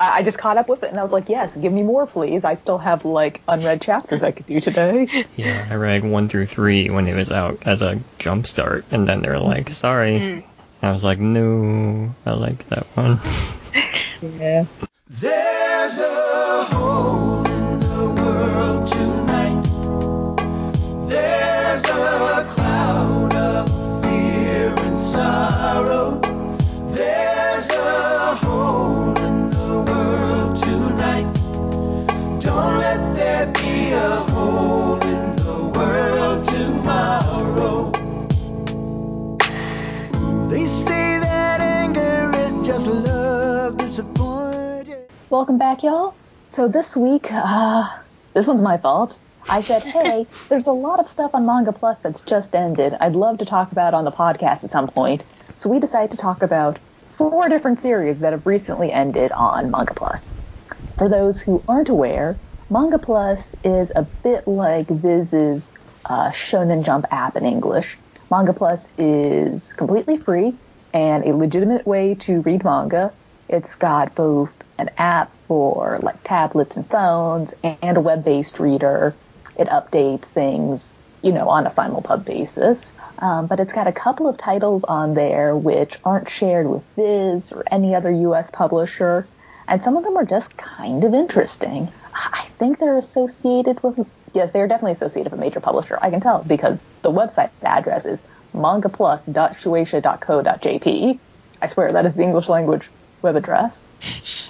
I, I just caught up with it and I was like, yes, give me more, please. I still have like unread chapters I could do today. Yeah, I read one through three when it was out as a jump start, and then they're like, sorry. Mm. I was like, no, I like that one. Yeah. There's a hole Welcome back, y'all. So this week, uh, this one's my fault. I said, hey, there's a lot of stuff on Manga Plus that's just ended. I'd love to talk about on the podcast at some point. So we decided to talk about four different series that have recently ended on Manga Plus. For those who aren't aware, Manga Plus is a bit like Viz's uh, Shonen Jump app in English. Manga Plus is completely free and a legitimate way to read manga. It's got both an app for like tablets and phones and a web-based reader. It updates things, you know, on a simulpub basis. Um, but it's got a couple of titles on there which aren't shared with Viz or any other U.S. publisher, and some of them are just kind of interesting. I think they're associated with yes, they're definitely associated with a major publisher. I can tell because the website address is mangaplus.shueisha.co.jp. I swear that is the English language web address.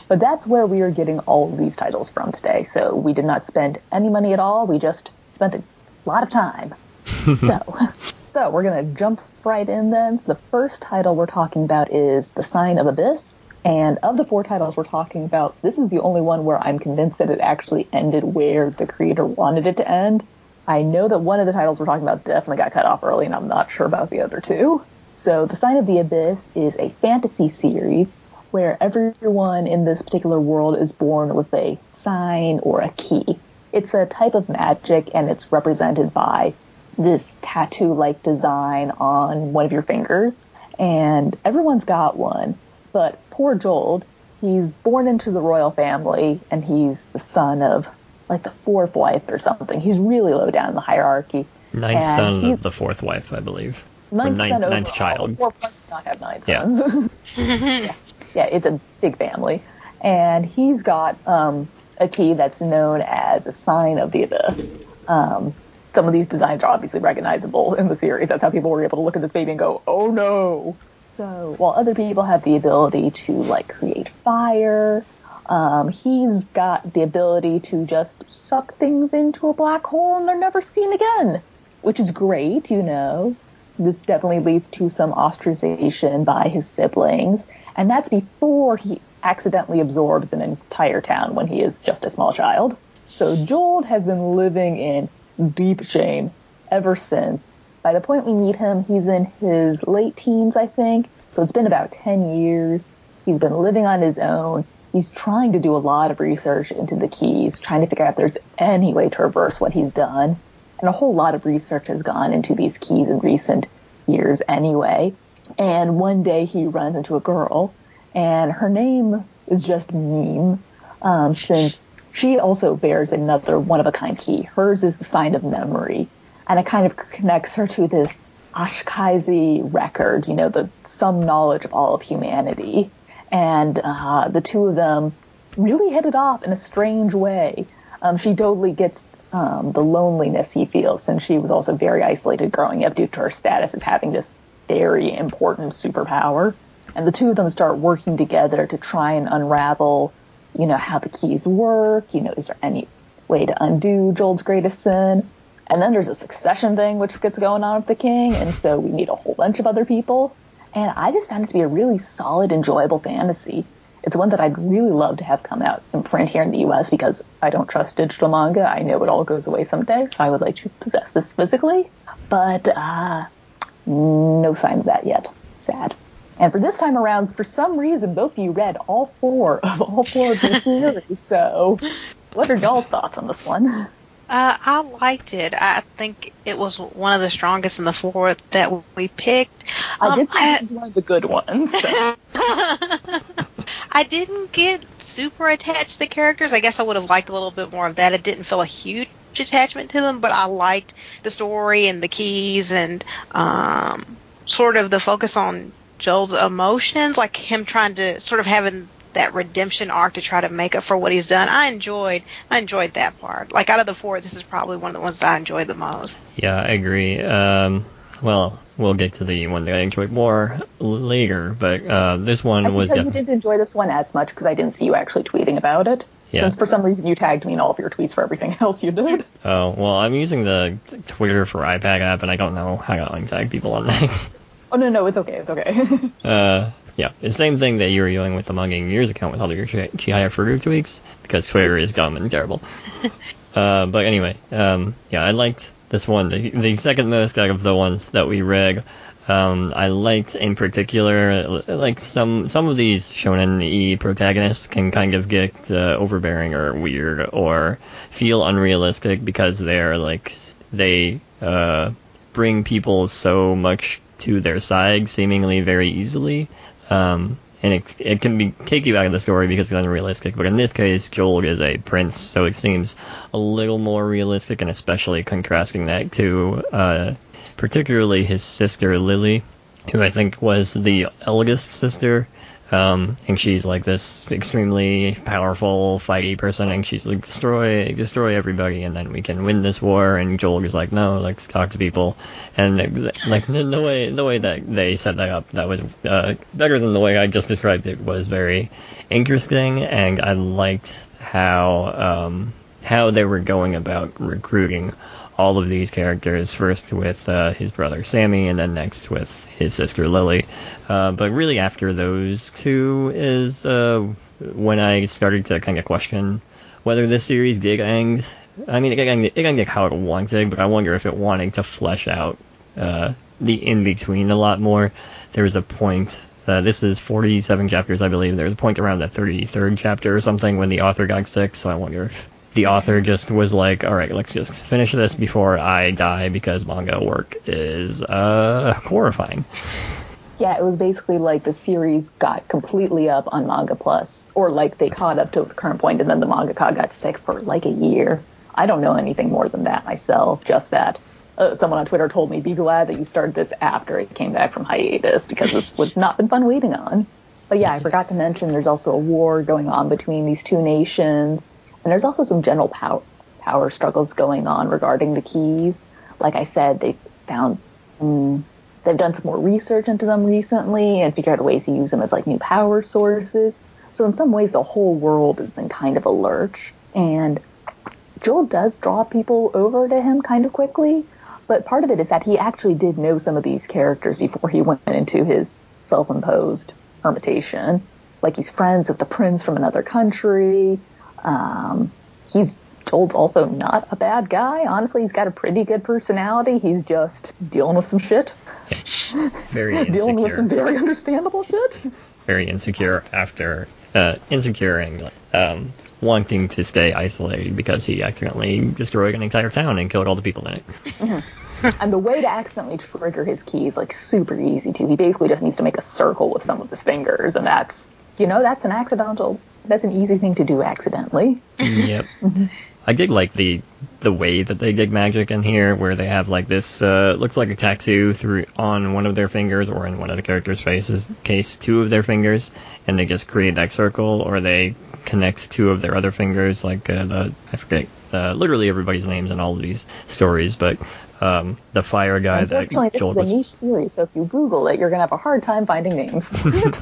But that's where we are getting all of these titles from today. So we did not spend any money at all. We just spent a lot of time. so, so we're gonna jump right in then. So the first title we're talking about is The Sign of Abyss. And of the four titles we're talking about, this is the only one where I'm convinced that it actually ended where the creator wanted it to end. I know that one of the titles we're talking about definitely got cut off early, and I'm not sure about the other two. So, The Sign of the Abyss is a fantasy series where everyone in this particular world is born with a sign or a key. It's a type of magic, and it's represented by this tattoo like design on one of your fingers. And everyone's got one, but poor Joel, he's born into the royal family, and he's the son of like the fourth wife or something. He's really low down in the hierarchy. Ninth And son of the fourth wife, I believe. Ninth, ninth- son ninth child. Four plus does not have nine Yeah. sons. yeah. yeah, it's a big family, and he's got um, a key that's known as a sign of the abyss. Um, some of these designs are obviously recognizable in the series. That's how people were able to look at this baby and go, "Oh no!" So while other people have the ability to like create fire, um, he's got the ability to just suck things into a black hole and they're never seen again, which is great, you know. This definitely leads to some ostracization by his siblings, and that's before he accidentally absorbs an entire town when he is just a small child. So Joel has been living in deep shame ever since. By the point we meet him, he's in his late teens, I think. So it's been about 10 years. He's been living on his own. He's trying to do a lot of research into the keys, trying to figure out if there's any way to reverse what he's done. And a whole lot of research has gone into these keys in recent years anyway. And one day he runs into a girl, and her name is just Meme, um, since she also bears another one of a kind key. Hers is the sign of memory, and it kind of connects her to this Akashic record, you know, the some knowledge of all of humanity. And uh, the two of them really hit it off in a strange way. Um, she totally gets um, the loneliness he feels, since she was also very isolated growing up due to her status as having this very important superpower. And the two of them start working together to try and unravel, you know, how the keys work. You know, is there any way to undo Joel's greatest sin? And then there's a succession thing which gets going on with the king, and so we meet a whole bunch of other people. And I just found it to be a really solid, enjoyable fantasy. It's one that I'd really love to have come out in print here in the US because I don't trust digital manga. I know it all goes away someday, so I would like to possess this physically. But uh, no sign of that yet. Sad. And for this time around, for some reason, both of you read all four of all four of the series. So, what are y'all's thoughts on this one? Uh, I liked it. I think it was one of the strongest in the four that we picked. I Um, did say I- this is one of the good ones. So. I didn't get super attached to the characters. I guess I would have liked a little bit more of that. It didn't feel a huge attachment to them, but I liked the story and the keys and um, sort of the focus on Joel's emotions, like him trying to sort of having that redemption arc to try to make up for what he's done. I enjoyed I enjoyed that part. Like out of the four, this is probably one of the ones that I enjoyed the most. Yeah, I agree. Um, well, we'll get to the one that I enjoyed more later, but uh, this one I was you didn't enjoy this one as much because I didn't see you actually tweeting about it. Yeah. Since for some reason you tagged me in all of your tweets for everything else you did. Oh well, I'm using the Twitter for iPad app, and I don't know how to untag people on things. Oh no, no, it's okay, it's okay. Uh, yeah, the same thing that you were doing with the Mugging Years account with all your Chi- Chihayafuru tweets, because Twitter is dumb and terrible. uh, but anyway, um, yeah, I liked this one, the, the second most out of the ones that we read. Um, I liked in particular, like some some of these shonen e protagonists can kind of get uh, overbearing or weird or feel unrealistic because they're like they uh, bring people so much to their side seemingly very easily. Um, and it, it can be take you out of the story because it's unrealistic. But in this case, Joel is a prince, so it seems a little more realistic, and especially contrasting that to uh, particularly his sister Lily, who I think was the eldest sister. Um, and she's like this extremely powerful, fighty person, and she's like destroy, destroy everybody, and then we can win this war. And Joel is like, no, let's talk to people, and like the, the way the way that they set that up, that was uh, better than the way I just described it. Was very interesting, and I liked how um, how they were going about recruiting all of these characters. First with uh, his brother Sammy, and then next with his sister Lily. Uh, but really, after those two is uh, when I started to kind of question whether this series did end. I mean, it ended, how it wanted, but I wonder if it wanted to flesh out uh, the in between a lot more. There was a point. Uh, this is 47 chapters, I believe. There was a point around the 33rd chapter or something when the author got sick. So I wonder if the author just was like, all right, let's just finish this before I die because manga work is uh, horrifying. yeah, it was basically like the series got completely up on Manga Plus, or like they caught up to the current point, and then the mangaka got sick for like a year. I don't know anything more than that myself, just that. Uh, someone on Twitter told me, be glad that you started this after it came back from hiatus, because this would not been fun waiting on. But yeah, I forgot to mention there's also a war going on between these two nations, and there's also some general power power struggles going on regarding the keys. Like I said, they found mm, they've done some more research into them recently and figured out ways to use them as like new power sources. So in some ways, the whole world is in kind of a lurch, and Joel does draw people over to him kind of quickly. But part of it is that he actually did know some of these characters before he went into his self-imposed hermitation. Like he's friends with the prince from another country. Um, he's told also not a bad guy. Honestly, he's got a pretty good personality. He's just dealing with some shit. Very insecure. dealing with some very understandable shit. very insecure after uh, insecure and um, wanting to stay isolated because he accidentally destroyed an entire town and killed all the people in it. And the way to accidentally trigger his key is like super easy too. He basically just needs to make a circle with some of his fingers, and that's you know that's an accidental. That's an easy thing to do accidentally. yep. I did like the the way that they did magic in here, where they have like this uh, looks like a tattoo through on one of their fingers or in one of the characters' faces, case two of their fingers, and they just create that circle, or they connect two of their other fingers, like uh, the I forget uh, literally everybody's names in all of these stories, but um, the fire guy that Unfortunately, this Joel is a niche series, so if you Google it, you're gonna have a hard time finding names.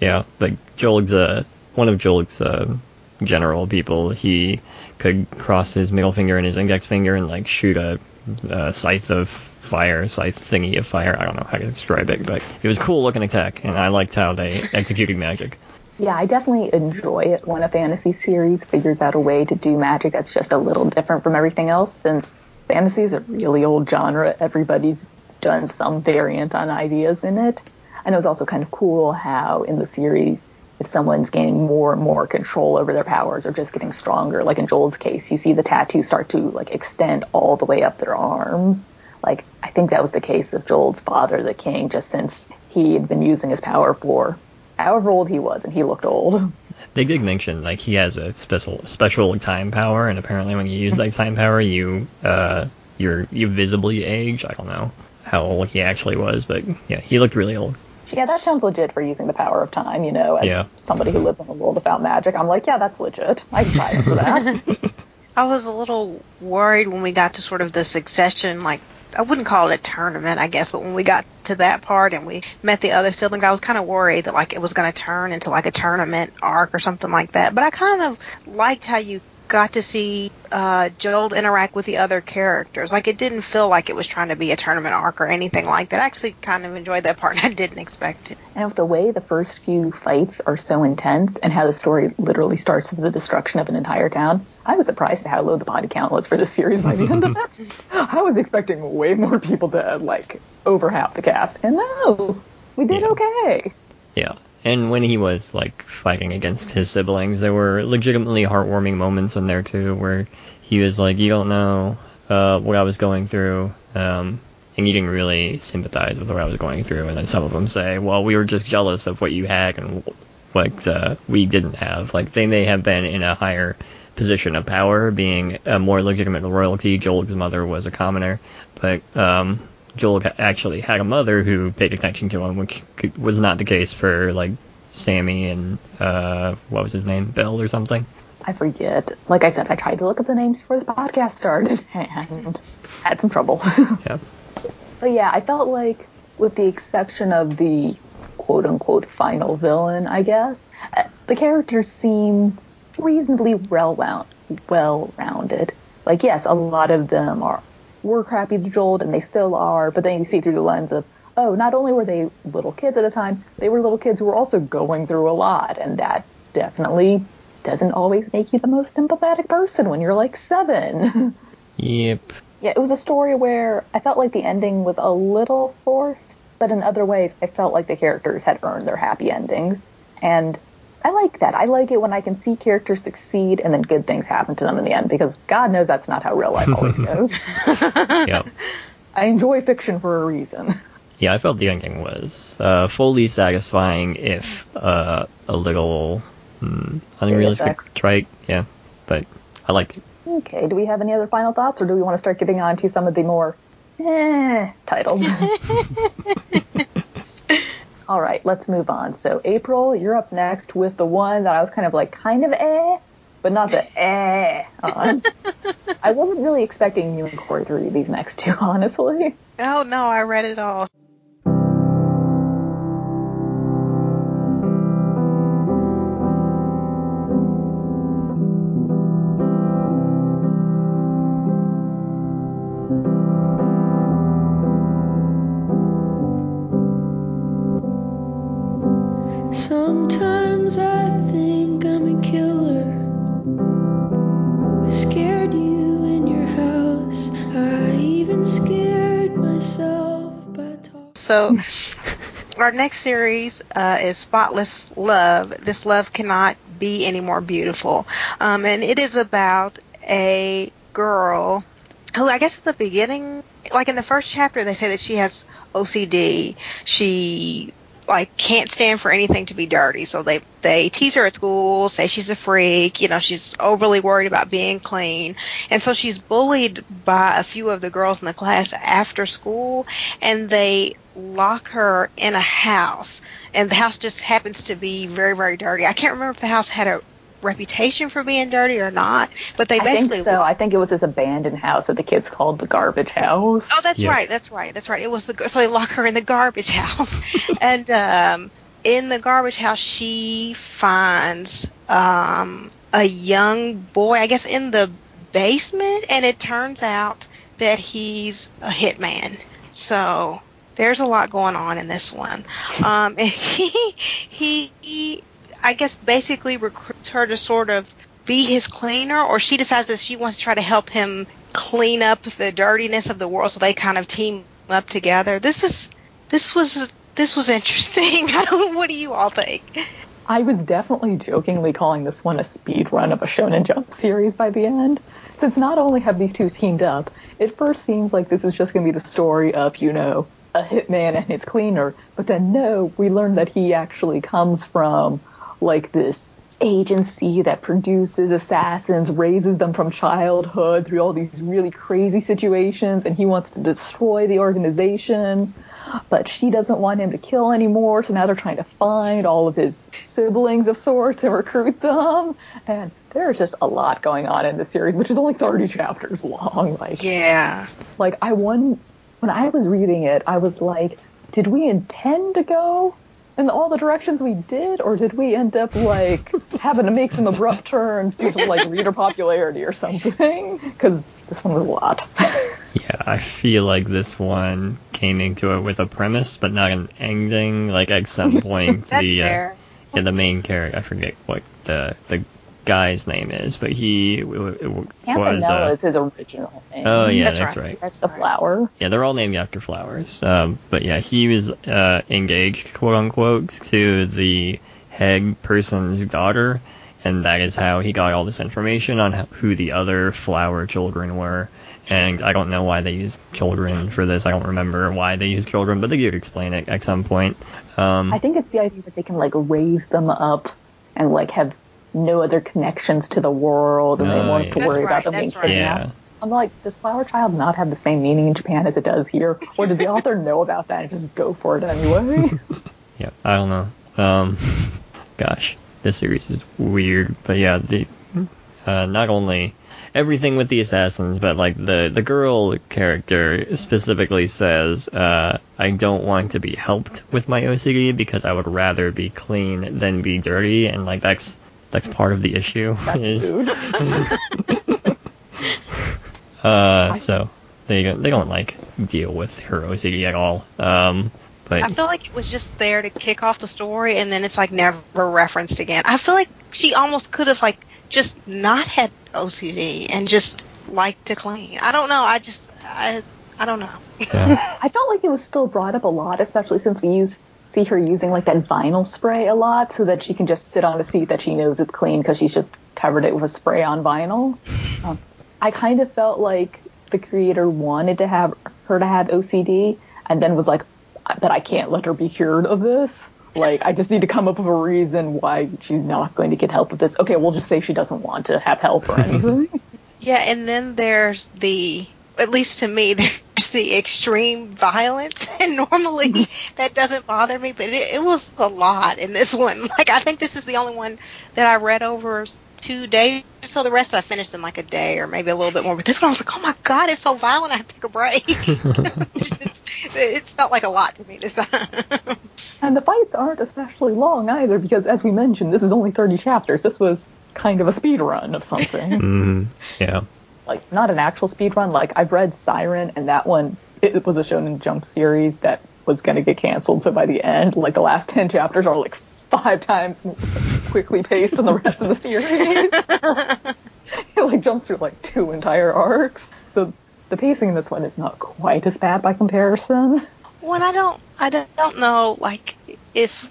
Yeah, like Joel's uh, one of Joel's uh, general people. He could cross his middle finger and his index finger and like shoot a, a scythe of fire, scythe thingy of fire. I don't know how to describe it, but it was a cool looking attack, and I liked how they executed magic. Yeah, I definitely enjoy it when a fantasy series figures out a way to do magic that's just a little different from everything else. Since fantasy is a really old genre, everybody's done some variant on ideas in it. And it was also kind of cool how in the series, if someone's gaining more and more control over their powers or just getting stronger, like in Joel's case, you see the tattoo start to like extend all the way up their arms. Like I think that was the case of Joel's father, the king, just since he had been using his power for however old he was, and he looked old. They did mention like he has a special special time power, and apparently when you use that time power, you uh you're you visibly age. I don't know how old he actually was, but yeah, he looked really old. Yeah, that sounds legit for using the power of time, you know, as Yeah. somebody who lives in a world without magic. I'm like, yeah, that's legit. I can buy into that. I was a little worried when we got to sort of the succession, like I wouldn't call it a tournament, I guess, but when we got to that part and we met the other siblings, I was kind of worried that like it was going to turn into like a tournament arc or something like that. But I kind of liked how you got to see uh, Joel interact with the other characters. Like it didn't feel like it was trying to be a tournament arc or anything like that. I actually kind of enjoyed that part. I didn't expect it. and with the way the first few fights are so intense and how the story literally starts with the destruction of an entire town, I was surprised at how low the body count was for this series by the end of it. I was expecting way more people to, like, over half the cast. And no, we did Yeah. okay. Yeah. And when he was like fighting against his siblings, there were legitimately heartwarming moments in there too, where he was like, "You don't know uh, what I was going through," um, and you didn't really sympathize with what I was going through. And then some of them say, "Well, we were just jealous of what you had and what uh, we didn't have." Like they may have been in a higher position of power, being a more legitimate royalty. Joel's mother was a commoner, but um, Joel actually had a mother who paid attention to him, which was not the case for like Sammy and uh, what was his name, Bill or something. I forget. Like I said, I tried to look up the names before this podcast started and had some trouble. Yeah, But yeah, I felt like, with the exception of the quote unquote final villain, I guess, uh, the characters seem reasonably well well rounded. Like yes, a lot of them are were crappy to Joel, and they still are. But then you see through the lens of, oh, not only were they little kids at the time, they were little kids who were also going through a lot, and that definitely doesn't always make you the most sympathetic person when you're like seven. yep. Yeah, it was a story where I felt like the ending was a little forced, but in other ways, I felt like the characters had earned their happy endings. And I like that. I like it when I can see characters succeed and then good things happen to them in the end, because God knows that's not how real life always goes. Yep. I enjoy fiction for a reason. Yeah, I felt the ending was uh, fully satisfying, if uh, a little hmm, unrealistic effects. trite. Yeah, but I liked it. Okay, do we have any other final thoughts, or do we want to start getting on to some of the more eh titles? All right, let's move on. So, April, you're up next with the one that I was kind of like, kind of eh, but not the eh on. I wasn't really expecting you and Corey to read these next two, honestly. Oh no, I read it all. So, our next series uh, is Spotless Love. This love cannot be any more beautiful. Um, and it is about a girl who, I guess at the beginning, like in the first chapter, they say that she has OCD. She like can't stand for anything to be dirty. So they they tease her at school, say she's a freak, you know, she's overly worried about being clean. And so she's bullied by a few of the girls in the class after school and they lock her in a house and the house just happens to be very very dirty. I can't remember if the house had a reputation for being dirty or not, but they basically. I basically think so. I think it was this abandoned house that the kids called the garbage house. Oh, that's Yeah. right. That's right. That's right. It was the so they lock her in the garbage house, and um, in the garbage house she finds um, a young boy, I guess, in the basement, and it turns out that he's a hitman. So there's a lot going on in this one. Um, and he he, he I guess basically recruits her to sort of be his cleaner, or she decides that she wants to try to help him clean up the dirtiness of the world. So they kind of team up together. This is this was this was interesting. What do you all think? I was definitely jokingly calling this one a speed run of a Shonen Jump series by the end. Since not only have these two teamed up, it first seems like this is just going to be the story of, you know, a hitman and his cleaner, but then no, we learn that he actually comes from, like, this agency that produces assassins, raises them from childhood through all these really crazy situations, and he wants to destroy the organization. But she doesn't want him to kill anymore, so now they're trying to find all of his siblings of sorts and recruit them. And there's just a lot going on in this series, which is only 30 chapters long. Like, Yeah. like I won when I was reading it, I was like, did we intend to go in all the directions we did, or did we end up like having to make some abrupt turns due to like reader popularity or something? Because this one was a lot. Yeah, I feel like this one came into it with a premise, but not an ending. Like at some point, That's the uh, yeah, the main character, I forget what the the guy's name is, but he w- w- was. Campanella Uh, is his original name. oh yeah, that's, that's, right. right. That's The right. flower. Yeah, they're all named after flowers. Um, but yeah, he was uh, engaged, quote unquote, to the head person's daughter, and that is how he got all this information on who the other flower children were. And I don't know why they used children for this. I don't remember why they used children, but they did explain it at some point. Um, I think it's the idea that they can like raise them up and like have no other connections to the world, and they Oh, won't yeah. have to worry That's about them right, being that's right. yeah. I'm like, does Flower Child not have the same meaning in Japan as it does here? Or did the author know about that and just go for it anyway? Yeah, I don't know. Um, gosh, this series is weird, but yeah, the uh, not only everything with the assassins, but like the the girl character specifically says, uh, I don't want to be helped with my OCD because I would rather be clean than be dirty, and like that's that's part of the issue is Dude. uh so they don't they don't like deal with her OCD at all. Um, but I feel like it was just there to kick off the story, and then it's like never referenced again. I feel like she almost could have like just not had OCD and just liked to clean. I don't know. I just I I don't know. yeah. I felt like it was still brought up a lot, especially since we use see her using like that vinyl spray a lot, so that she can just sit on a seat that she knows is clean because she's just covered it with a spray on vinyl. Um, I kind of felt like the creator wanted to have her to have OCD, and then was like, "But I can't let her be cured of this." Like, I just need to come up with a reason why she's not going to get help with this. Okay, we'll just say she doesn't want to have help or anything. Yeah, and then there's the at least to me there's the extreme violence, and normally that doesn't bother me, but it, it was a lot in this one. Like I think this is the only one that I read over two days. So the rest I finished in like a day or maybe a little bit more. But this one I was like, oh my god, it's so violent. I have to take a break. it, just, it felt like a lot to me this time. And the fights aren't especially long either, because as we mentioned, this is only 30 chapters. This was kind of a speed run of something. Mhm. yeah. Like, not an actual speed run. Like, I've read Psyren, and that one, it was a Shonen Jump series that was going to get canceled. So by the end, like, the last 10 chapters are like five times more quickly paced than the rest of the series. it like jumps through like two entire arcs. So the pacing in this one is not quite as bad by comparison. Well, I don't, I don't know, like, if,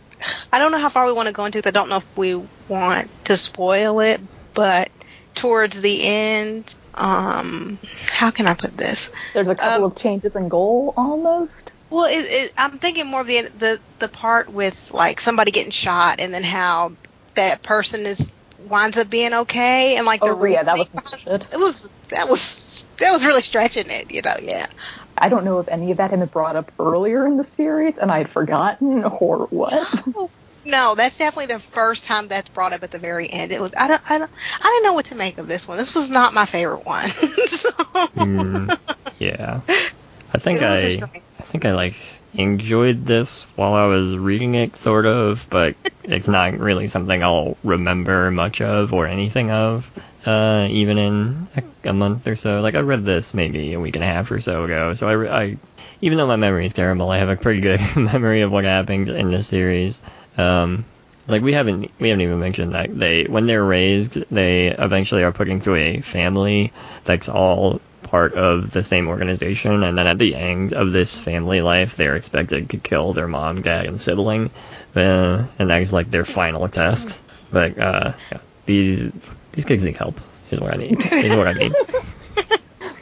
I don't know how far we want to go into it. I don't know if we want to spoil it, but towards the end, um, how can I put this? There's a couple Um, of changes in goal almost. Well, it, it, I'm thinking more of the, the, the part with, like, somebody getting shot and then how that person is, winds up being okay and, like, the Oh, yeah, that was reasoning some shit. It was, that was, that was really stretching it, you know, yeah. I don't know if any of that had been brought up earlier in the series and I'd forgotten or what. No, no, that's definitely the first time that's brought up at the very end. It was I don't I don't I didn't know what to make of this one. This was not my favorite one. so Mm, yeah. I think It was a I I think I like enjoyed this while I was reading it sort of, but it's not really something I'll remember much of or anything of. Uh, even in a, a month or so, like I read this maybe a week and a half or so ago, so I, I even though my memory is terrible, I have a pretty good memory of what happened in this series. Um, like we haven't we haven't even mentioned that they when they're raised, they eventually are put into a family that's all part of the same organization, and then at the end of this family life, they're expected to kill their mom, dad, and sibling, uh, and that is like their final test. But uh, yeah, these these kids need help. Is what I need. Is what I need.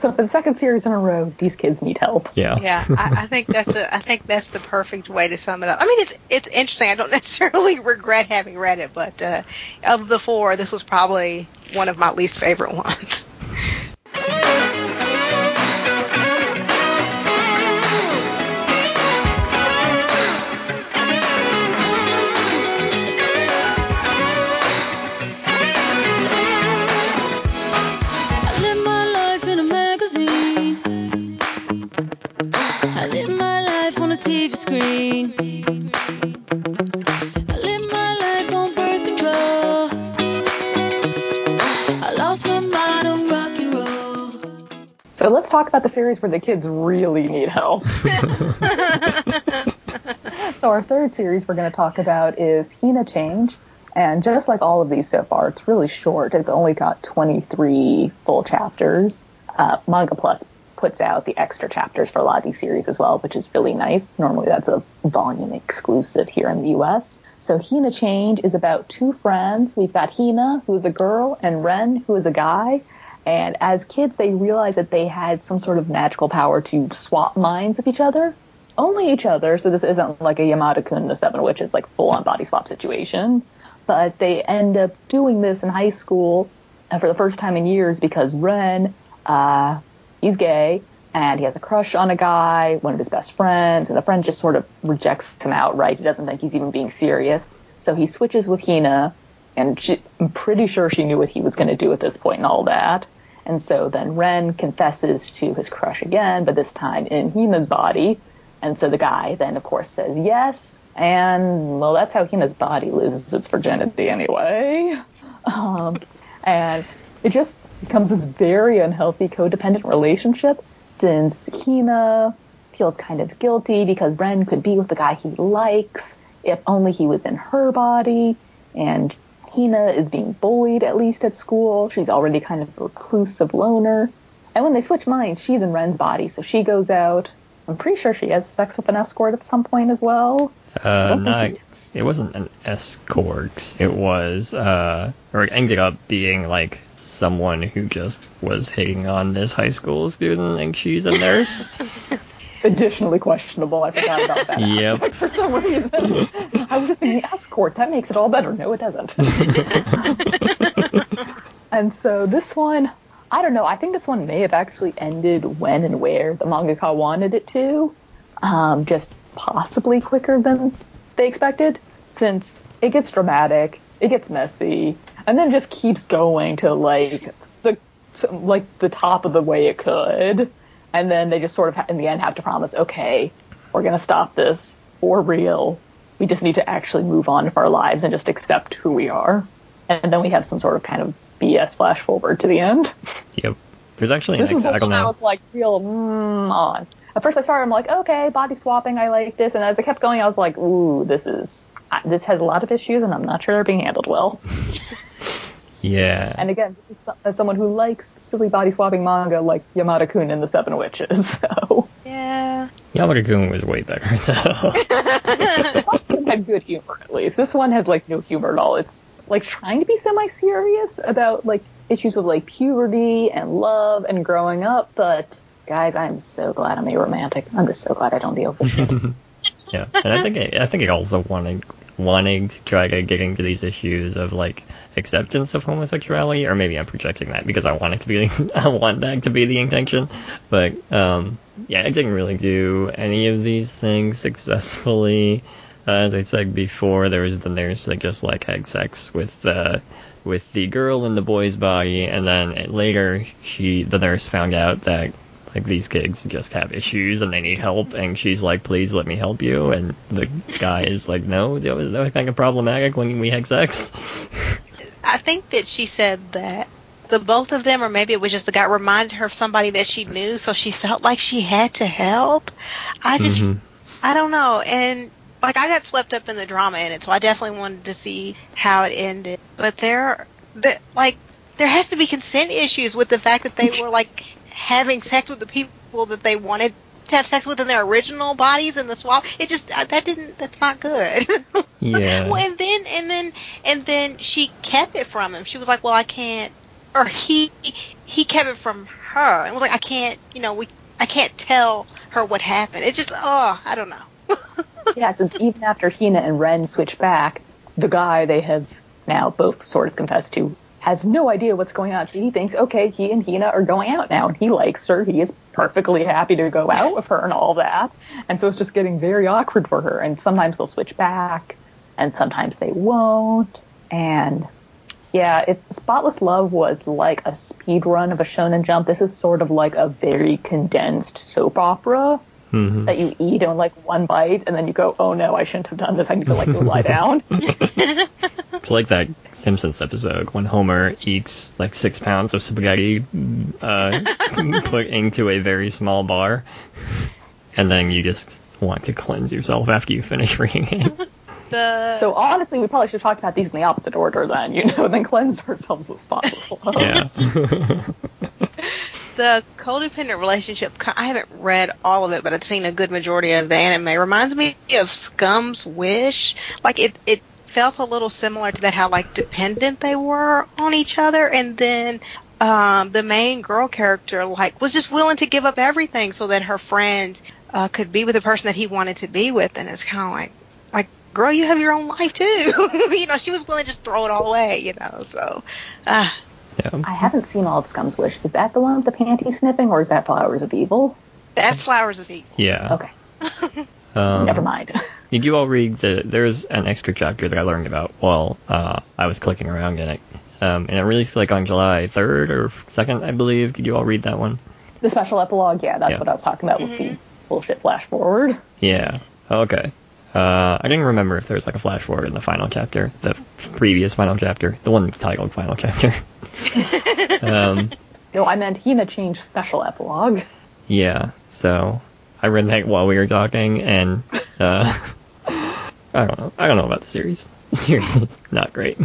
So for the second series in a row, these kids need help. Yeah. Yeah, I, I think that's a, I think that's the perfect way to sum it up. I mean, it's it's interesting. I don't necessarily regret having read it, but uh, of the four, this was probably one of my least favorite ones. Let's talk about the series where the kids really need help. so our third series we're going to talk about is Hina Change. And just like all of these so far, it's really short. It's only got 23 full chapters. Uh, Manga Plus puts out the extra chapters for a lot of these series as well, which is really nice. Normally that's a volume exclusive here in the US. So Hina Change is about two friends. We've got Hina, who is a girl, and Ren, who is a guy. And as kids, they realized that they had some sort of magical power to swap minds of each other. Only each other, so this isn't like a Yamada-kun and the Seven Witches, like full-on body swap situation. But they end up doing this in high school and for the first time in years because Ren, uh, he's gay and he has a crush on a guy, one of his best friends, and the friend just sort of rejects him outright. He doesn't think he's even being serious. So he switches with Hina, and she, I'm pretty sure she knew what he was going to do at this point and all that. And so then Ren confesses to his crush again, but this time in Hina's body. And so the guy then, of course, says yes. And, well, that's how Hina's body loses its virginity anyway. Um, and it just becomes this very unhealthy codependent relationship since Hina feels kind of guilty because Ren could be with the guy he likes if only he was in her body. And Hina is being bullied at least at school. She's already kind of a reclusive loner. And when they switch minds, she's in Ren's body, so she goes out. I'm pretty sure she has sex with an escort at some point as well. Uh, don't think it wasn't an escort. It was, uh, or it ended up being like someone who just was hitting on this high school student and she's a nurse. Additionally questionable. I forgot about that. Yep. aspect For some reason, I was just thinking escort. That makes it all better. No, it doesn't. and so this one, I don't know. I think this one may have actually ended when and where the mangaka wanted it to, um, just possibly quicker than they expected, since it gets dramatic, it gets messy, and then just keeps going to like the to, like the top of the way it could, and then they just sort of in the end have to promise, okay, we're gonna stop this for real. We just need to actually move on with our lives and just accept who we are. And then we have some sort of kind of BS flash forward to the end. Yep. There's actually an This was ex- the I don't one I know. was like real mm, on. At first I started, I'm like, okay, body swapping, I like this, and as I kept going, I was like, ooh, this is this has a lot of issues, and I'm not sure they're being handled well. Yeah. And again, this is so- as someone who likes silly body swapping manga like Yamada Kun and the Seven Witches, so yeah. Yamada-kun was way better though. it had good humor at least. This one has like no humor at all. It's like trying to be semi-serious about like issues of like puberty and love and growing up, but guys, I'm so glad I'm a romantic. I'm just so glad I don't deal with this shit. yeah. And I think it, I think it also wanted wanting to try to get into these issues of like acceptance of homosexuality, or maybe I'm projecting that because I want it to be I want that to be the intention. But um, yeah, I didn't really do any of these things successfully. Uh, as I said before, there was the nurse that just like had sex with uh, with the girl in the boy's body, and then later she the nurse found out that like these kids just have issues and they need help, and she's like, "Please let me help you," and the guy is like, "No, that was, that was kind of problematic when we had sex." I think that she said that the both of them, or maybe it was just the guy, reminded her of somebody that she knew, so she felt like she had to help. I just, Mhm. I don't know, and like I got swept up in the drama in it, so I definitely wanted to see how it ended. But there, that like there has to be consent issues with the fact that they were like having sex with the people that they wanted to have sex with in their original bodies in the swap. It just uh, that didn't. That's not good. Yeah. well, and then and then and then she kept it from him. She was like, "Well, I can't," or he he kept it from her. It was like I can't, you know, we I can't tell her what happened. It just, oh, I don't know. yeah, since even after Hina and Ren switch back, the guy they have now both sort of confessed to has no idea what's going on. He thinks, okay, he and Hina are going out now, and he likes her. He is perfectly happy to go out with her and all that. And so it's just getting very awkward for her. And sometimes they'll switch back, and sometimes they won't. And yeah, if Spotless Love was like a speed run of a Shonen Jump, this is sort of like a very condensed soap opera Mhm. that you eat in like one bite, and then you go, oh no, I shouldn't have done this. I need to like go lie down. It's like that Simpsons episode when Homer eats like six pounds of spaghetti uh, put into a very small bar, and then you just want to cleanse yourself after you finish reading it. The So honestly, we probably should talk about these in the opposite order then, you know, and then cleanse ourselves with spotless. Yeah. The codependent relationship, I haven't read all of it but i've seen a good majority of the anime. It reminds me of scum's wish. Like it it felt a little similar to that how like dependent they were on each other. And then um the main girl character like was just willing to give up everything so that her friend uh could be with the person that he wanted to be with. And it's kind of like like girl you have your own life too. You know she was willing to just throw it all away you know so uh yeah. I haven't seen all of Scum's Wish. Is that the one with the panty sniffing, or is that Flowers of Evil? that's flowers of evil Yeah. Okay, Um, never mind. Did you all read the? There's an extra chapter that I learned about while uh, I was clicking around in it, um, and it released like on July 3rd or 2nd, I believe. Did you all read that one? The special epilogue, yeah, that's Yeah. what I was talking about with the bullshit flash forward. Yeah. Okay. Uh, I didn't remember if there was like a flash forward in the final chapter, the previous final chapter, the one titled final chapter. Um, No, I meant Hina changed special epilogue. yeah. So I read that while we were talking, and uh, I don't know. I don't know about the series. The series is not great.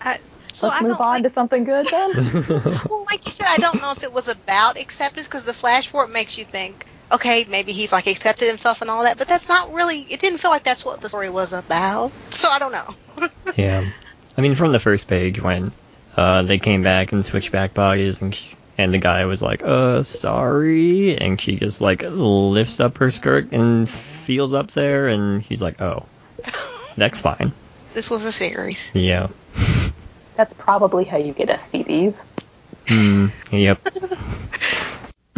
I, so Let's I move on like, to something good then. well, like you said, I don't know if it was about acceptance because the flash forward makes you think, okay, maybe he's like accepted himself and all that, but that's not really. It didn't feel like that's what the story was about. So I don't know. Yeah. I mean, from the first page when uh, they came back and switched back bodies, and and the guy was like, "Uh, sorry," and she just like lifts up her skirt and feels up there, and he's like, "Oh, that's fine." this was a series. Yeah. That's probably how you get STDs. Hmm. Yep.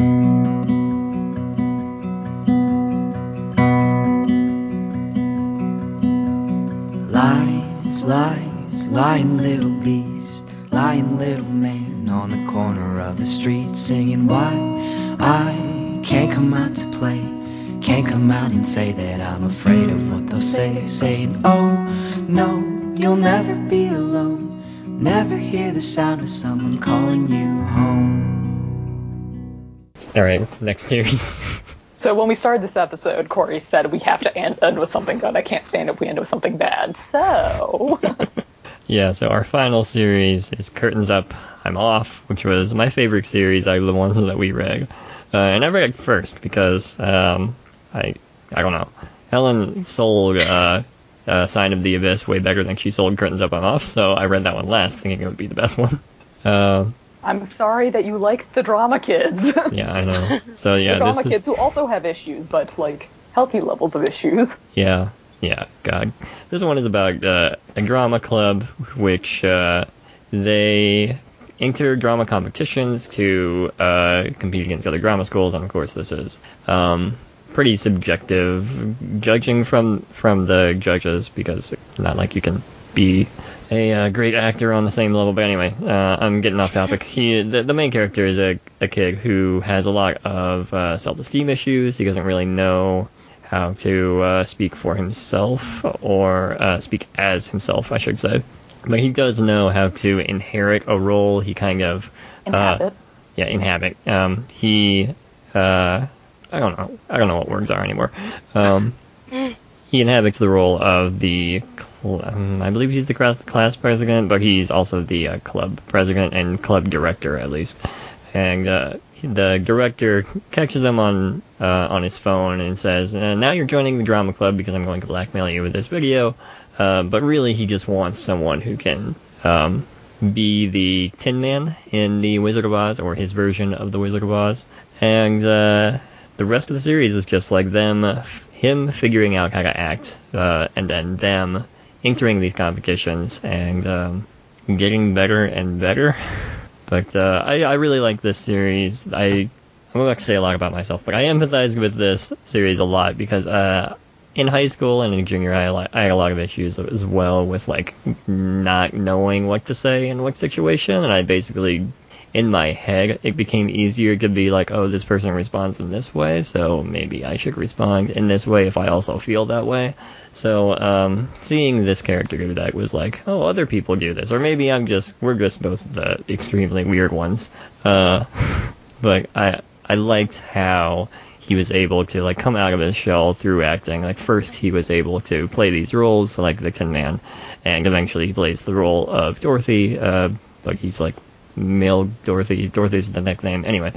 Lies, lies, lying little beast, lying little man on the corner of the street singing why I can't come out to play, can't come out and say that I'm afraid of what they'll say, saying oh no, you'll never be alone, never hear the sound of someone calling you home. All right. Next series. So when we started this episode, Corey said we have to end, end with something good. I can't stand if we end with something bad. So Yeah, so our final series is Curtains Up, I'm Off, which was my favorite series out of the ones that we read. Uh, and I read first because um, I I don't know. Helen sold uh, uh, Sign of the Abyss way better than she sold Curtains Up, I'm Off, so I read that one last, thinking it would be the best one. Uh, I'm sorry that you like the drama kids. yeah, I know. So yeah, the drama kids who also have issues, but like healthy levels of issues. Yeah, yeah, God. This one is about uh, a drama club which uh, they enter drama competitions to uh, compete against other drama schools, and of course, this is um, pretty subjective judging from from the judges because it's not like you can be a uh, great actor on the same level. But anyway, uh, I'm getting off topic. He, the, the main character is a, a kid who has a lot of uh, self-esteem issues. He doesn't really know how to uh, speak for himself or uh, speak as himself, I should say. But he does know how to inherit a role. He kind of Inhabit. Uh, yeah, inhabit. Um, he uh, I don't know. I don't know what words are anymore. Um, he inhabits the role of the cl- um, I believe he's the class, class president, but he's also the uh, club president and club director at least. And uh, the director catches him on uh, on his phone and says, uh, "Now you're joining the drama club because I'm going to blackmail you with this video." Uh, but really, he just wants someone who can um, be the Tin Man in the Wizard of Oz, or his version of the Wizard of Oz, and uh, the rest of the series is just like them, him figuring out how to act, uh, and then them entering these competitions and um, getting better and better. But uh, I, I really like this series. I I'm about to say a lot about myself, but I empathize with this series a lot because uh, in high school and in junior high, I had a lot of issues as well with like not knowing what to say in what situation, and I basically in my head, it became easier to be like, oh, this person responds in this way, so maybe I should respond in this way if I also feel that way. So, um, seeing this character do that was like, oh, other people do this, or maybe I'm just, we're just both the extremely weird ones. Uh, but I, I liked how he was able to like come out of his shell through acting. Like first he was able to play these roles like the Tin Man, and eventually he plays the role of Dorothy. Uh, but he's like male Dorothy. Dorothy's the nickname. Anyway,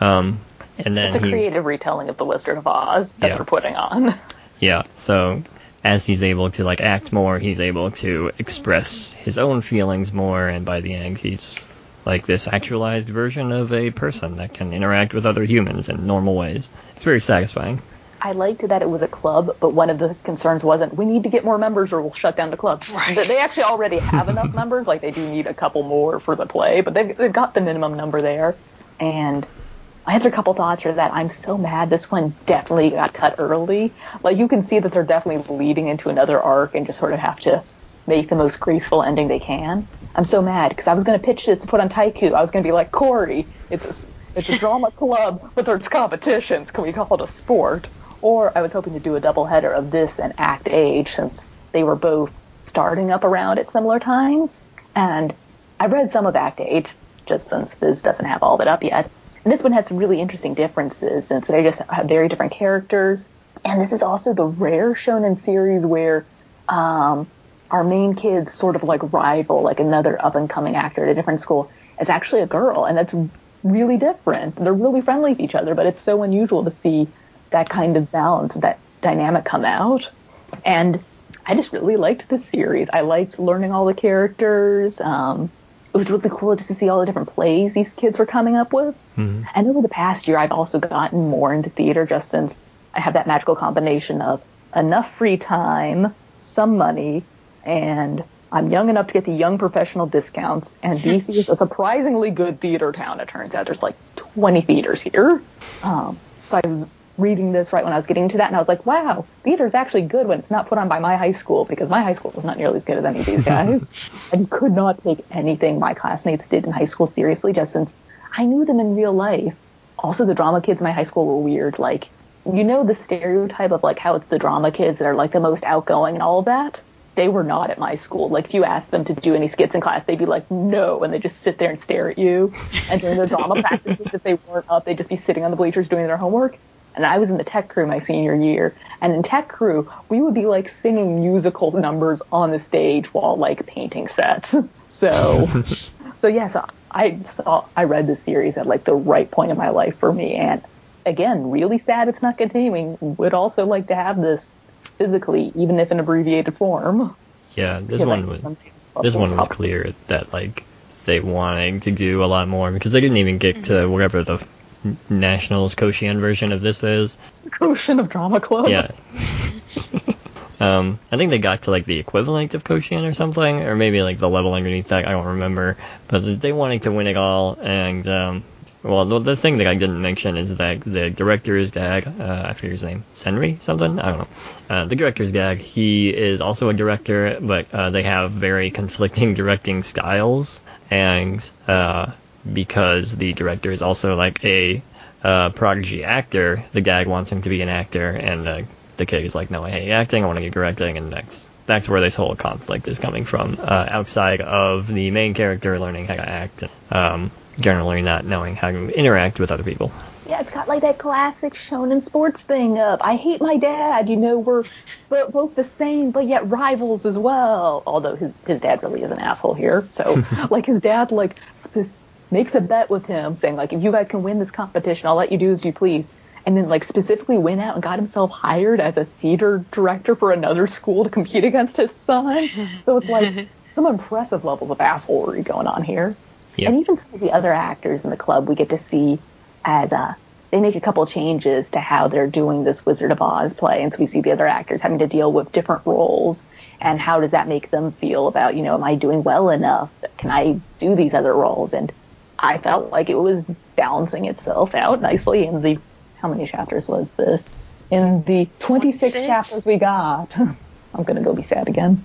um, and then It's a he, creative retelling of the Wizard of Oz that Yeah. they're putting on. yeah. So as he's able to like act more, he's able to express his own feelings more, and by the end, he's like this actualized version of a person that can interact with other humans in normal ways. It's very satisfying. I liked that it was a club, but one of the concerns wasn't we need to get more members or we'll shut down the club. Right. They- They actually already have enough members, like they do need a couple more for the play, but they've, they've got the minimum number there. And my other couple thoughts are that I'm so mad this one definitely got cut early. Like you can see that they're definitely leading into another arc and just sort of have to make the most graceful ending they can. I'm so mad because I was going to pitch it to put on Taiiku. I was going to be like, Corey, it's a, it's a drama club, but there's competitions. Can we call it a sport? Or I was hoping to do a double header of this and Act Age since they were both starting up around at similar times. And I read some of Act Age just since Viz doesn't have all of it up yet. This one has some really interesting differences since they just have very different characters. And this is also the rare shonen series where um, our main kid's sort of like rival, like another up and coming actor at a different school, is actually a girl, and that's really different. They're really friendly with each other, but it's so unusual to see that kind of balance, that dynamic come out. And I just really liked the series. I liked learning all the characters. Um, it was really cool just to see all the different plays these kids were coming up with. Mhm. And over the past year, I've also gotten more into theater just since I have that magical combination of enough free time, some money, and I'm young enough to get the young professional discounts. And DC is a surprisingly good theater town. It turns out there's like 20 theaters here. Um, so I was reading this right when I was getting to that, and I was like, wow, theater's actually good when it's not put on by my high school because my high school was not nearly as good as any of these guys. I just could not take anything my classmates did in high school seriously, just since I knew them in real life. Also, the drama kids in my high school were weird. Like, you know, the stereotype of like how it's the drama kids that are like the most outgoing and all of that. They were not at my school. Like, if you asked them to do any skits in class, they'd be like, no, and they'd just sit there and stare at you. And during their drama practices, if they weren't up, they'd just be sitting on the bleachers doing their homework. And I was in the tech crew my senior year, and in tech crew, we would be like singing musical numbers on the stage while like painting sets. So, so yes, I saw I read the series at like the right point in my life for me, and again, really sad it's not continuing. Would also like to have this physically, even if in abbreviated form. Yeah, this one was this one was clear that like they wanted to do a lot more because they didn't even get to mm-hmm. whatever the N- Nationals Koshien version of this is. Ocean of Drama Club. Yeah. um, I think they got to like the equivalent of Koshien or something, or maybe like the level underneath that. I don't remember, but they wanted to win it all, and um, well, the, the thing that I didn't mention is that the director's gag, uh, I forget his name, Senri something, I don't know. Uh, the director's gag, he is also a director, but uh, they have very conflicting directing styles, and uh, because the director is also like a uh, prodigy actor, the gag wants him to be an actor, and the the kid is like, no, I hate acting, I want to get directing, and that's that's where this whole conflict is coming from, uh, outside of the main character learning how to act, um, generally not knowing how to interact with other people. Yeah, it's got like that classic shonen sports thing of I hate my dad. You know, we're bo- both the same, but yet rivals as well. Although his his dad really is an asshole here. So like his dad like makes a bet with him, saying like if you guys can win this competition, I'll let you do as you please. And then like specifically went out and got himself hired as a theater director for another school to compete against his son. So it's like some impressive levels of assholery going on here. Yep. And even some of the other actors in the club we get to see as uh, they make a couple changes to how they're doing this Wizard of Oz play, and so we see the other actors having to deal with different roles, and how does that make them feel about, you know, am I doing well enough? Can I do these other roles? And I felt like it was balancing itself out nicely in the how many chapters was this? In the 26 26? chapters we got. I'm gonna go be sad again.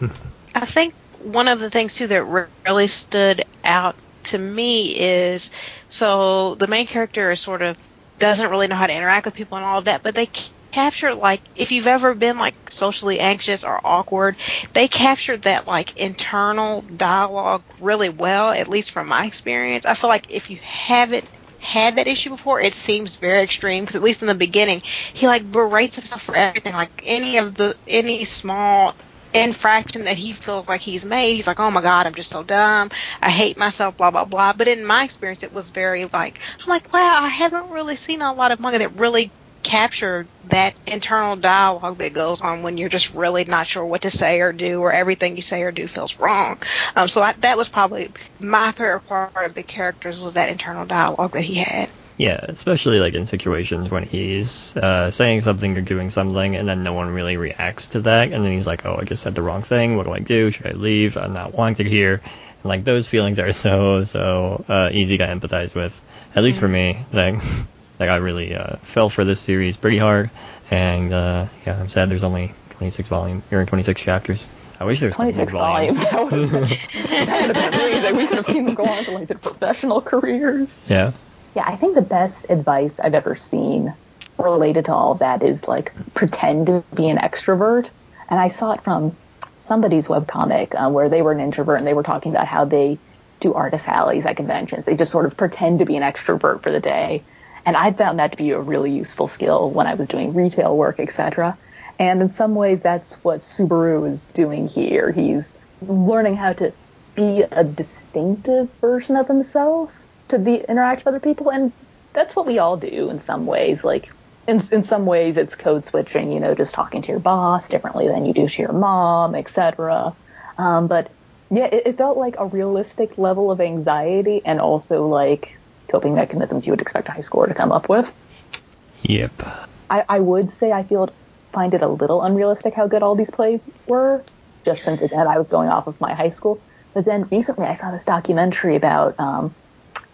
I think one of the things too that really stood out to me is so the main character is sort of doesn't really know how to interact with people and all of that, but they c- capture like if you've ever been like socially anxious or awkward, they captured that like internal dialogue really well, at least from my experience. I feel like if you haven't had that issue before, it seems very extreme because at least in the beginning, he like berates himself for everything, like any of the any small infraction that he feels like he's made. He's like, oh my god, I'm just so dumb. I hate myself, blah blah blah. But in my experience, it was very like I'm like, wow, I haven't really seen a lot of manga that really captured that internal dialogue that goes on when you're just really not sure what to say or do, or everything you say or do feels wrong. Um, so I, that was probably my favorite part of the characters was that internal dialogue that he had. Yeah, especially like in situations when he's uh, saying something or doing something, and then no one really reacts to that, and then he's like, "Oh, I just said the wrong thing. What do I do? Should I leave? I'm not wanted here." And like those feelings are so so uh, easy to empathize with, at least for me. Like, like I really uh, fell for this series pretty hard, and uh, yeah, I'm sad there's only 26 volume or 26 chapters. I wish there was 26 volumes. That would have been, that would have been amazing. We could have seen them go on to like their professional careers. Yeah. Yeah, I think the best advice I've ever seen related to all of that is like pretend to be an extrovert. And I saw it from somebody's webcomic uh, where they were an introvert and they were talking about how they do artist alleys at conventions. They just sort of pretend to be an extrovert for the day. And I found that to be a really useful skill when I was doing retail work, etc. And in some ways, that's what Subaru is doing here. He's learning how to be a distinctive version of himself to be interact with other people, and that's what we all do in some ways. Like in in some ways, it's code switching. You know, just talking to your boss differently than you do to your mom, etc. Um, but yeah, it, it felt like a realistic level of anxiety, and also like coping mechanisms you would expect a high schooler to come up with. Yep. I, I would say I feel find it a little unrealistic how good all these plays were, just since again I was going off of my high school. But then recently I saw this documentary about um,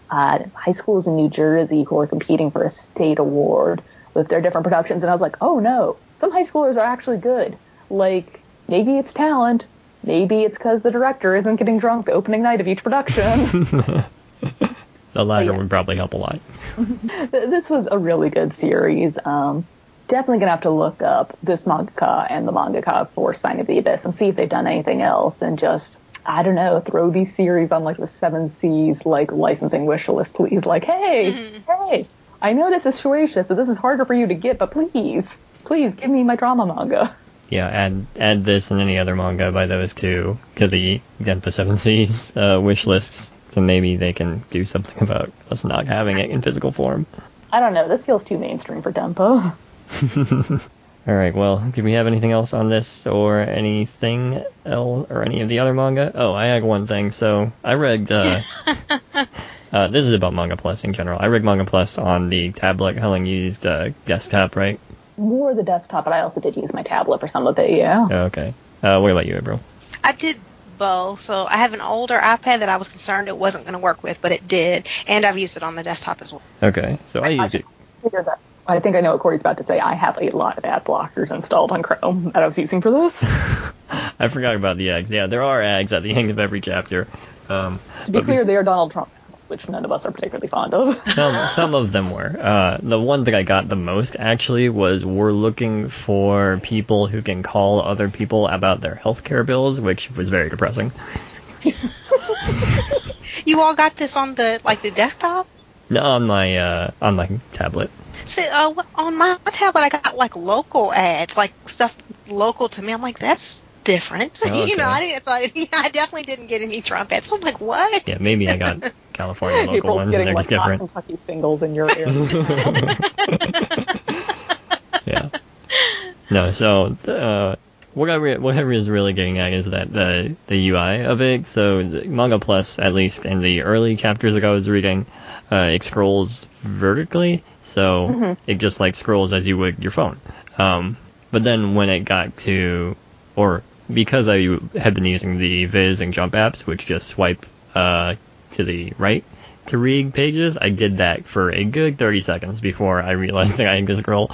uh, high schools in New Jersey who are competing for a state award with their different productions, and I was like, oh no, some high schoolers are actually good. Like maybe it's talent, maybe it's because the director isn't getting drunk the opening night of each production. The latter yeah. would probably help a lot. This was a really good series. Um, definitely gonna have to look up this mangaka and the mangaka for Sign of the Abyss and see if they've done anything else and just I don't know, throw these series on like the Seven Seas like licensing wish list, please. Like, hey, hey, I know this is Shueisha, so this is harder for you to get, but please, please give me my drama manga. Yeah, add add this and any other manga by those two to the Denpa Seven Seas uh, wish lists, so maybe they can do something about us not having it in physical form. I don't know, this feels too mainstream for Denpa. All right. Well, do we have anything else on this or anything else or any of the other manga? Oh, I had one thing. So I read. Uh, uh, this is about Manga Plus in general. I read Manga Plus on the tablet. Helen used uh, desktop, right? More the desktop, but I also did use my tablet for some of it, yeah. Okay. Uh, what about you, April? I did both. So I have an older iPad that I was concerned it wasn't going to work with, but it did, and I've used it on the desktop as well. Okay. So I used it. I think I know what Corey's about to say. I have a lot of ad blockers installed on Chrome that I was using for this. I forgot about the eggs. Yeah, there are eggs at the end of every chapter. Um, to be but clear, they are Donald Trump ads, which none of us are particularly fond of. some some of them were. Uh, the one that I got the most actually was we're looking for people who can call other people about their healthcare bills, which was very depressing. You all got this on the like the desktop? No, on my uh, on my tablet. See, uh, on my tablet, I got like local ads, like stuff local to me. I'm like, that's different. Oh, you know. I didn't. So I, I definitely didn't get any Trump ads. So I'm like, what? Yeah, maybe I got California local April's ones and they're like just different. Kentucky singles in your ear. yeah. No, so uh, what I re- what I was really getting at is that the the UI of it. So the Manga Plus, at least in the early chapters that I was reading, uh, it scrolls vertically, so it just like scrolls as you would your phone. Um, but then when it got to, or because I had been using the Viz and Jump apps, which just swipe uh, to the right to read pages, I did that for a good 30 seconds before I realized that I had to scroll.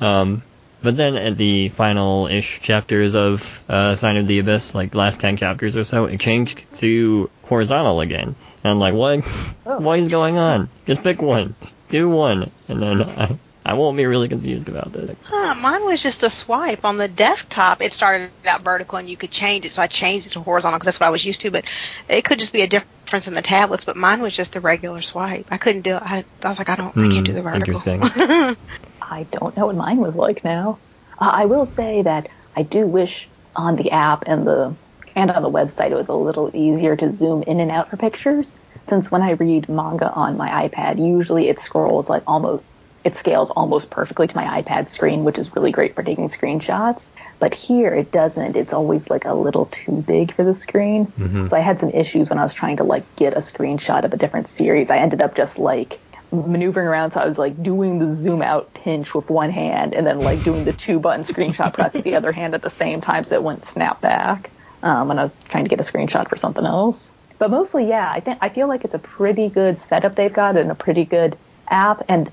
Um, but then at the final-ish chapters of uh, Sign of the Abyss, like last 10 chapters or so, it changed to horizontal again. And I'm like, what? Oh. What is going on? Just pick one. Do one. And then I, I won't be really confused about this. Huh, mine was just a swipe on the desktop. It started out vertical and you could change it, so I changed it to horizontal because that's what I was used to. But it could just be a difference in the tablets. But mine was just a regular swipe. I couldn't do it. I, I was like, I don't, I can't do the Hmm, vertical. interesting. I don't know what mine was like now. Uh, I will say that I do wish on the app and the and on the website it was a little easier to zoom in and out for pictures. Since when I read manga on my iPad, usually it scrolls like almost it scales almost perfectly to my iPad screen, which is really great for taking screenshots. But here it doesn't. It's always like a little too big for the screen. Mhm. So I had some issues when I was trying to like get a screenshot of a different series. I ended up just like maneuvering around. So I was like doing the zoom out pinch with one hand and then like doing the two button screenshot press with the other hand at the same time so it wouldn't snap back um, when I was trying to get a screenshot for something else. But mostly, yeah, I think I feel like it's a pretty good setup they've got and a pretty good app, and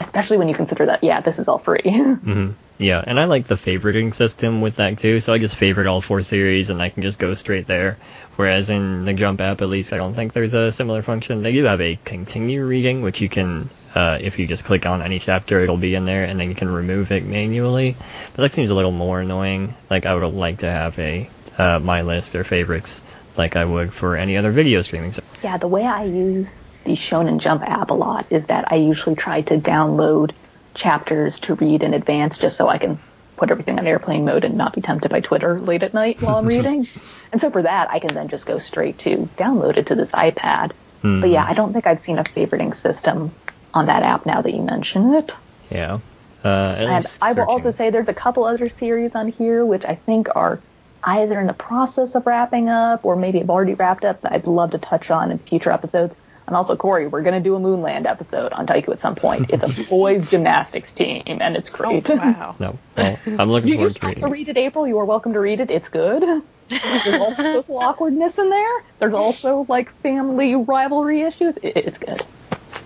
especially when you consider that, yeah, this is all free. hmm Yeah, and I like the favoriting system with that too. So I just favorite all four series, and I can just go straight there. Whereas in the Jump app, at least, I don't think there's a similar function. They do have a continue reading, which you can, uh, if you just click on any chapter, it'll be in there, and then you can remove it manually. But that seems a little more annoying. Like I would like to have a uh, my list or favorites, like I would for any other video streaming. service. yeah, the way I use the Shonen Jump app a lot is that I usually try to download chapters to read in advance just so I can put everything on airplane mode and not be tempted by Twitter late at night while I'm reading. and so for that, I can then just go straight to download it to this iPad. Mhm. But yeah, I don't think I've seen a favoriting system on that app now that you mention it. Yeah. Uh, And I will also say there's a couple other series on here which I think are either in the process of wrapping up or maybe have already wrapped up that I'd love to touch on in future episodes. And also, Corey, we're going to do a Moonland episode on Taiiku at some point. It's a boys gymnastics team, and it's great. Oh, great. wow. No, well, I'm looking You, you're forward to supposed reading. to read it, April. You are welcome to read it. It's good. There's also social awkwardness in there. There's also like family rivalry issues. It, it's good.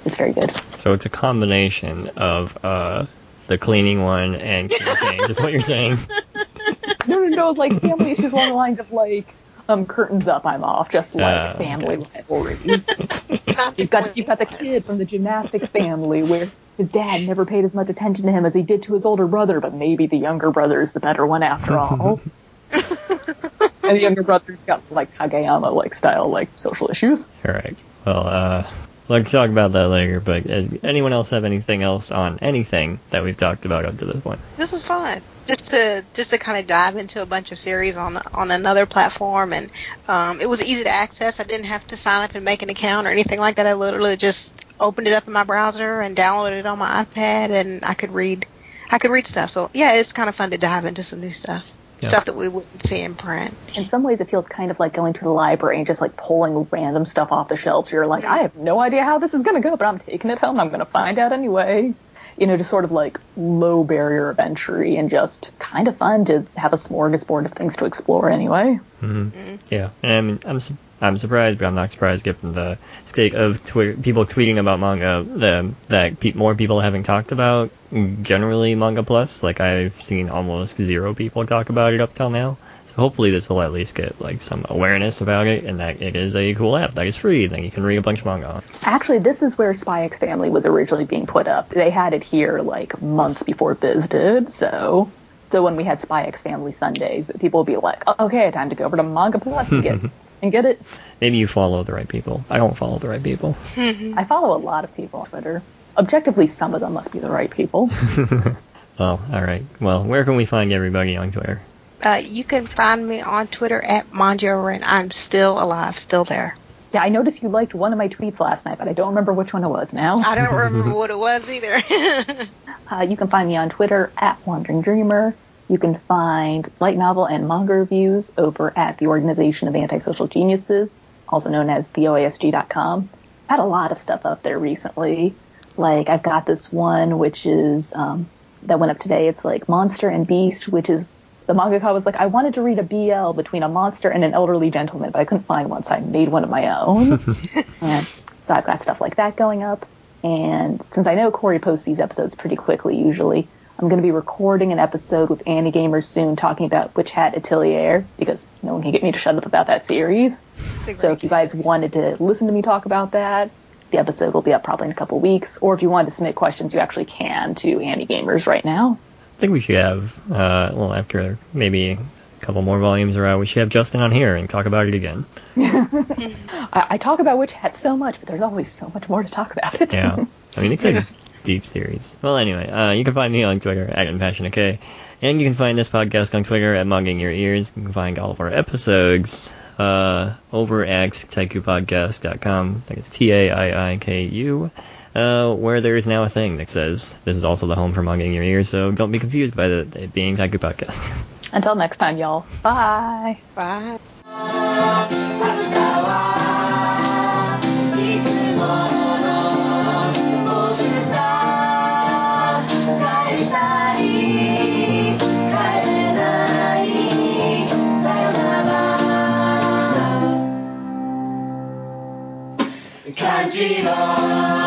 It's very good. So it's a combination of uh, the cleaning one and campaign. Is what you're saying? No, no, no. It's like family issues along the lines of like, um, curtains up, I'm off. Just like Ah, family okay. rivalries. You've got you've got the kid from the gymnastics family where his dad never paid as much attention to him as he did to his older brother, but maybe the younger brother is the better one after all. and the younger brother's got like Kageyama like style like social issues. All right. Well, uh, let's talk about that later. But uh, anyone else have anything else on anything that we've talked about up to this point? this was fun just to just to kind of dive into a bunch of series on on another platform and um, it was easy to access i didn't have to sign up and make an account or anything like that i literally just opened it up in my browser and downloaded it on my ipad and i could read i could read stuff so yeah it's kind of fun to dive into some new stuff Yeah. stuff that we wouldn't see in print In some ways, it feels kind of like going to the library and just like pulling random stuff off the shelves. You're like, I have no idea how this is going to go, but I'm taking it home. I'm going to find out anyway. You know, just sort of like low barrier of entry and just kind of fun to have a smorgasbord of things to explore anyway. hmm Yeah, and I mean, I'm su- I'm surprised, but I'm not surprised given the state of Twitter, people tweeting about manga, the that pe- more people having talked about generally manga plus. Like I've seen almost zero people talk about it up till now. So hopefully this will at least get like some awareness about it, and that it is a cool app that is free that you can read a bunch of manga. Actually, this is where Spy X Family was originally being put up. They had it here like months before Viz did, so so when we had Spy X Family Sundays, people would be like, oh, "Okay, time to go over to Manga Plus and get and get it." Maybe you follow the right people. I don't follow the right people. I follow a lot of people on Twitter. Objectively, some of them must be the right people. Oh, all right. Well, where can we find everybody on Twitter? uh, you can find me on twitter at Manjover, and i'm still alive still there Yeah, I noticed you liked one of my tweets last night, but I don't remember which one it was now. i don't remember what it was either Uh, you can find me on Twitter at Wandering Dreamer. You can find light novel and manga reviews over at the Organization of Antisocial Geniuses, also known as theoasg.com. Had a lot of stuff up there recently. Like I've got this one which is um, that went up today. It's like Monster and Beast, which is the mangaka was like, I wanted to read a BL between a monster and an elderly gentleman, but I couldn't find one, so I made one of my own. and so I've got stuff like that going up. And since I know Corey posts these episodes pretty quickly usually, I'm going to be recording an episode with AniGamers soon talking about Witch Hat Atelier because no one can get me to shut up about that series. So if you guys wanted to listen to me talk about that, the episode will be up probably in a couple weeks. Or if you wanted to submit questions, you actually can to AniGamers right now. I think we should have, uh, well, after maybe a couple more volumes are out, we should have Justin on here and talk about it again. I, I talk about Witch Hat so much, but there's always so much more to talk about it. Yeah. I mean, it's a deep series. Well, anyway, uh, you can find me on Twitter at InPassionate and you can find this podcast on Twitter at Mugging Your Ears. You can find all of our episodes uh, over at taiikupodcast.com. I think it's T-A-I-I-K-U, uh, where there is now a thing that says this is also the home for Mugging Your Ears, so don't be confused by the, it being Taiiku Podcast. Until next time, y'all. Bye. Bye. country home.